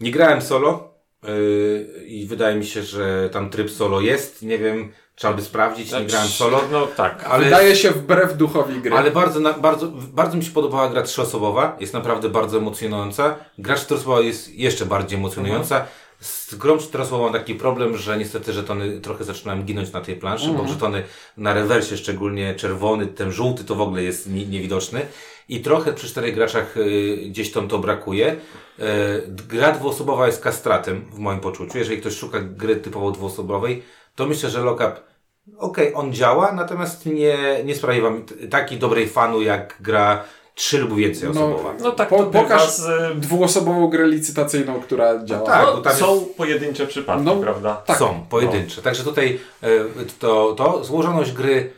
S1: Nie grałem solo y, i wydaje mi się, że tam tryb solo jest. Nie wiem, trzeba by sprawdzić, nie grałem solo.
S2: No tak.
S1: Ale,
S3: Wydaje się wbrew duchowi gry.
S1: ale bardzo, na, bardzo, bardzo mi się podobała gra trzyosobowa. Jest naprawdę bardzo emocjonująca. Gra czteroosobowa jest jeszcze bardziej emocjonująca. Z grą czteroosobową mam taki problem, że niestety żetony trochę zaczynają ginąć na tej planszy, bo żetony na rewersie, szczególnie czerwony, ten żółty to w ogóle jest nie, niewidoczny. I trochę przy czterech graczach y, gdzieś tam to brakuje. Y, gra dwuosobowa jest kastratem w moim poczuciu. Jeżeli ktoś szuka gry typowo dwuosobowej, to myślę, że Lockup Okej, on działa, natomiast nie, nie sprawi wam takiej dobrej fanu, jak gra trzy lub więcej osobowa.
S2: No tak,
S3: Po- pokaż
S2: z... e,
S3: dwuosobową grę licytacyjną, która działa.
S1: tak,
S2: no,
S1: bo tam
S2: są pojedyncze przypadki,
S3: No,
S2: prawda?
S3: tak.
S1: Są pojedyncze. Także tutaj e, to, to złożoność gry,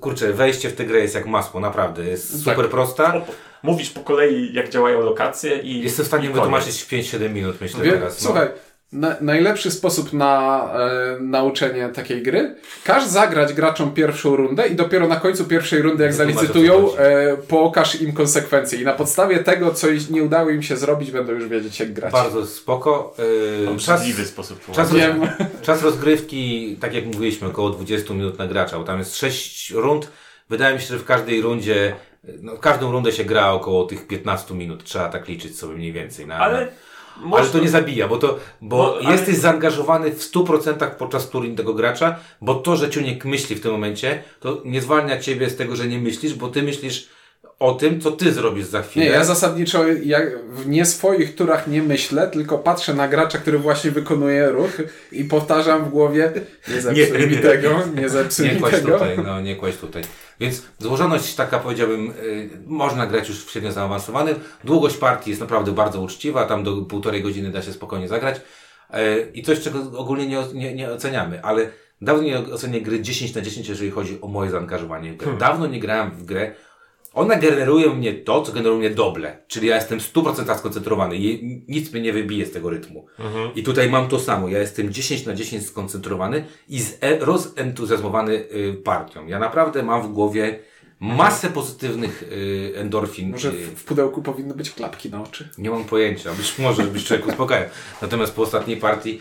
S1: kurczę, wejście w tę grę jest jak masło, naprawdę. Jest super
S3: Tak.
S1: prosta.
S2: Mówisz po kolei, jak działają lokacje i
S1: Jestem w stanie
S2: i
S1: wytłumaczyć w 5-7 minut, myślę
S3: Wie,
S1: teraz. No.
S3: Słuchaj, na, najlepszy sposób na e, nauczenie takiej gry, każ zagrać graczom pierwszą rundę i dopiero na końcu pierwszej rundy, jak
S1: Wytłumacz, o co
S3: zalicytują, e, pokaż im konsekwencje. I na podstawie tego, co nie udało im się zrobić, będą już wiedzieć, jak grać.
S1: Bardzo spoko. E, czas,
S2: sposób
S1: czas.
S3: Wiem.
S1: czas rozgrywki, tak jak mówiliśmy, około 20 minut na gracza, bo tam jest 6 rund. Wydaje mi się, że w każdej rundzie, no, w każdą rundę się gra około tych 15 minut. Trzeba tak liczyć sobie mniej więcej. Na,
S2: Ale
S1: na,
S2: można...
S1: Ale to nie zabija, bo to, bo
S2: No, ale-
S1: jesteś zaangażowany w 100% podczas tury tego gracza, bo to, że ciunek myśli w tym momencie, to nie zwalnia ciebie z tego, że nie myślisz, bo ty myślisz o tym, co ty zrobisz za chwilę.
S3: Nie, ja zasadniczo jak w nie swoich turach nie myślę, tylko patrzę na gracza, który właśnie wykonuje ruch i powtarzam w głowie, nie zepsuj
S1: Nie,
S3: mi tego, nie zepsuj
S1: Nie
S3: mi tego.
S1: tutaj, no nie kłaść tutaj. Więc złożoność taka powiedziałbym, y, można grać już w średnio zaawansowanym. Długość partii jest naprawdę bardzo uczciwa, tam do półtorej godziny da się spokojnie zagrać. Y, I coś, czego ogólnie nie, nie, nie oceniamy, ale dawno nie ocenię gry 10 na 10, jeżeli chodzi o moje zaangażowanie w grę. Dawno nie grałem w grę. Ona generuje mnie to, co generuje mnie doble. Czyli ja jestem w 100% skoncentrowany. Je, nic mnie nie wybije z tego rytmu. I tutaj mam to samo. Ja jestem 10 na 10 skoncentrowany i e, rozentuzjazmowany y, partią. Ja naprawdę mam w głowie masę pozytywnych y, endorfin.
S3: Może
S1: y,
S3: w, pudełku powinny być klapki na oczy.
S1: nie mam pojęcia, być może być człowiek uspokajał. Natomiast po ostatniej partii,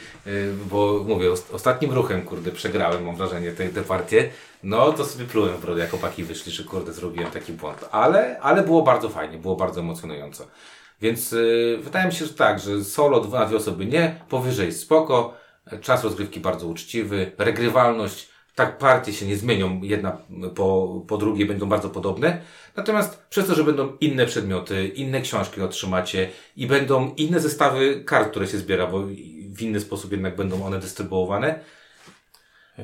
S1: bo mówię, os- ostatnim ruchem, kurde, przegrałem, mam wrażenie, tę partię, no to sobie plułem w brodę, jak chłopaki wyszli, że kurde, zrobiłem taki błąd. Ale, ale było bardzo fajnie, było bardzo emocjonująco. Więc y, wydaje mi się, że tak, że solo dwa dwie osoby nie, powyżej spoko, czas rozgrywki bardzo uczciwy, regrywalność, tak partie się nie zmienią, jedna po, po drugiej będą bardzo podobne. Natomiast przez to, że będą inne przedmioty, inne książki otrzymacie i będą inne zestawy kart, które się zbiera, bo w inny sposób jednak będą one dystrybuowane,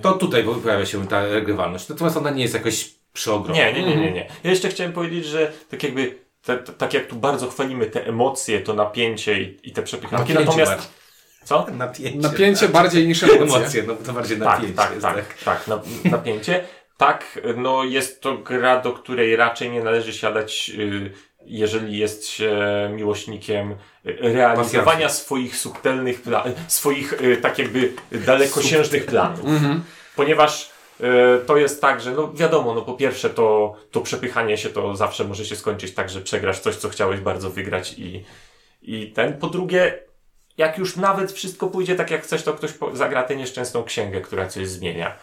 S1: to tutaj pojawia się ta regrywalność. Natomiast ona nie jest jakoś przeogromna.
S2: Nie, nie, nie, nie, nie. Ja jeszcze chciałem powiedzieć, że tak jakby, te, te, tak jak tu bardzo chwalimy te emocje, to napięcie i, i te przepychanki,
S1: Napięcie
S2: natomiast...
S1: bardziej.
S2: Co?
S1: Napięcie.
S3: Napięcie bardziej niż emocje.
S1: Emocje, no to bardziej
S2: Tak,
S1: napięcie
S2: tak,
S1: jest,
S2: tak, tak, na, napięcie. Tak, no jest to gra, do której raczej nie należy siadać, y, jeżeli jest się miłośnikiem realizowania swoich subtelnych, pla- swoich y, tak jakby dalekosiężnych planów. Ponieważ y, to jest tak, że no wiadomo, no po pierwsze to, to przepychanie się to zawsze może się skończyć tak, że przegrasz coś, co chciałeś bardzo wygrać i, i ten. Po drugie, jak już nawet wszystko pójdzie tak jak chcesz, to ktoś zagra tę nieszczęsną księgę, która coś zmienia.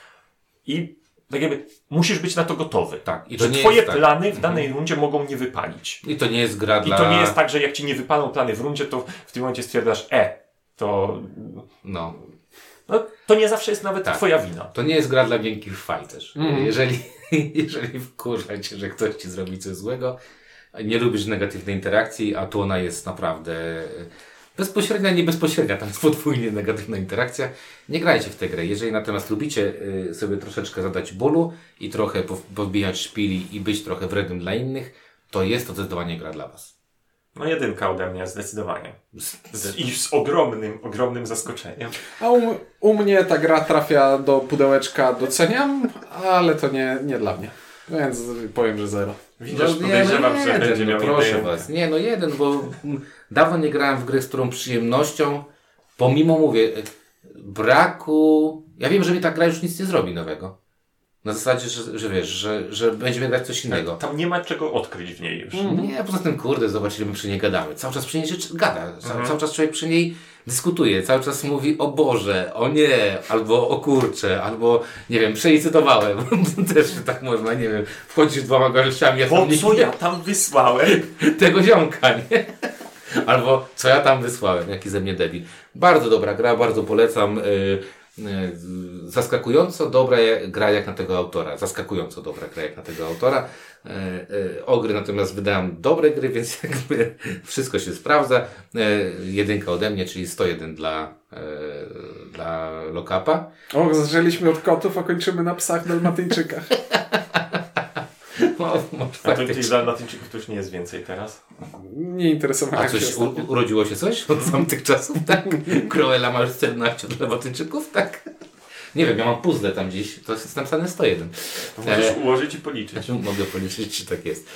S2: I tak jakby musisz być na to gotowy.
S1: Tak, i
S2: że
S1: to nie
S2: twoje
S1: jest tak.
S2: plany w danej rundzie mogą nie wypalić.
S1: I to nie jest gra
S2: I
S1: dla...
S2: to nie jest tak, że jak ci nie wypalą plany w rundzie, to w tym momencie stwierdzasz, e, to,
S1: No,
S2: no, to nie zawsze jest nawet
S1: Tak.
S2: twoja wina.
S1: To nie jest gra dla miękkich faj też.
S3: Mhm.
S1: Jeżeli, jeżeli wkurza cię, że ktoś ci zrobi coś złego, nie lubisz negatywnej interakcji, a tu ona jest naprawdę Bezpośrednia, nie bezpośrednia, tam jest podwójnie negatywna interakcja. Nie grajcie w tę grę. Jeżeli natomiast lubicie y, sobie troszeczkę zadać bólu i trochę podbijać szpili i być trochę wrednym dla innych, to jest to zdecydowanie gra dla Was.
S2: No jedynka ode mnie, zdecydowanie. Z, I z ogromnym, ogromnym zaskoczeniem.
S3: A u, u mnie ta gra trafia do pudełeczka doceniam, ale to nie, nie dla mnie. Więc powiem, że zero.
S2: Widzisz,
S1: No nie,
S2: podejrzewam,
S1: no
S2: że
S1: jeden,
S2: będzie
S1: no
S2: miał
S1: Proszę
S2: jedynkę.
S1: Was. Nie, no jeden, bo dawno nie grałem w grę, z którą przyjemnością, pomimo, mówię, braku... Ja wiem, że mi ta gra już nic nie zrobi nowego. Na zasadzie, że, że wiesz, że, że będziemy grać coś innego.
S2: Tam nie ma czego odkryć w niej już.
S1: Nie, poza tym, kurde, zobacz, ile my przy niej gadamy. Cały czas przy niej rzecz gada. Ca- Cały czas człowiek przy niej dyskutuje. Cały czas mówi o Boże, o nie, albo o kurcze, albo, nie wiem, przelicytowałem. Też tak można, nie wiem, wchodzisz dwoma gościami, ja
S2: Po
S1: tam nie
S2: co ja tam wysłałem?
S1: tego ziomka, nie? Albo co ja tam wysłałem, jaki ze mnie debil. Bardzo dobra gra, bardzo polecam. Yy, yy, zaskakująco dobra gra jak na tego autora. Zaskakująco dobra gra jak na tego autora. Yy, yy, ogry natomiast wydałem dobre gry, więc jakby wszystko się sprawdza. Yy, jedynka ode mnie, czyli 101 dla, dla Lokapa.
S3: O, zaczęliśmy od kotów, a kończymy na psach dalmatyńczykach.
S1: No, może
S2: A to
S1: faktycznie.
S2: tych dalmatyńczyków to już nie jest więcej teraz.
S3: Nie
S1: A
S3: interesowałem się
S1: coś u,
S3: ostatnio.
S1: urodziło się coś od tamtych czasów, tak? Cruella ma już 14 od Lewatyńczyków, tak? Nie wiem, ja mam puzzle tam gdzieś, to jest napisane 101.
S2: To możesz
S1: E,
S2: ułożyć i policzyć.
S1: Znaczy, mogę policzyć, czy tak jest.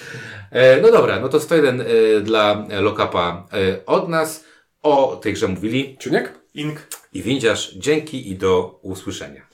S1: E, no dobra, no to 101 e, dla Lokapa e, od nas. O tej grze mówili
S3: Czuniek?
S2: Ink
S1: i Windziarz. Dzięki i do usłyszenia.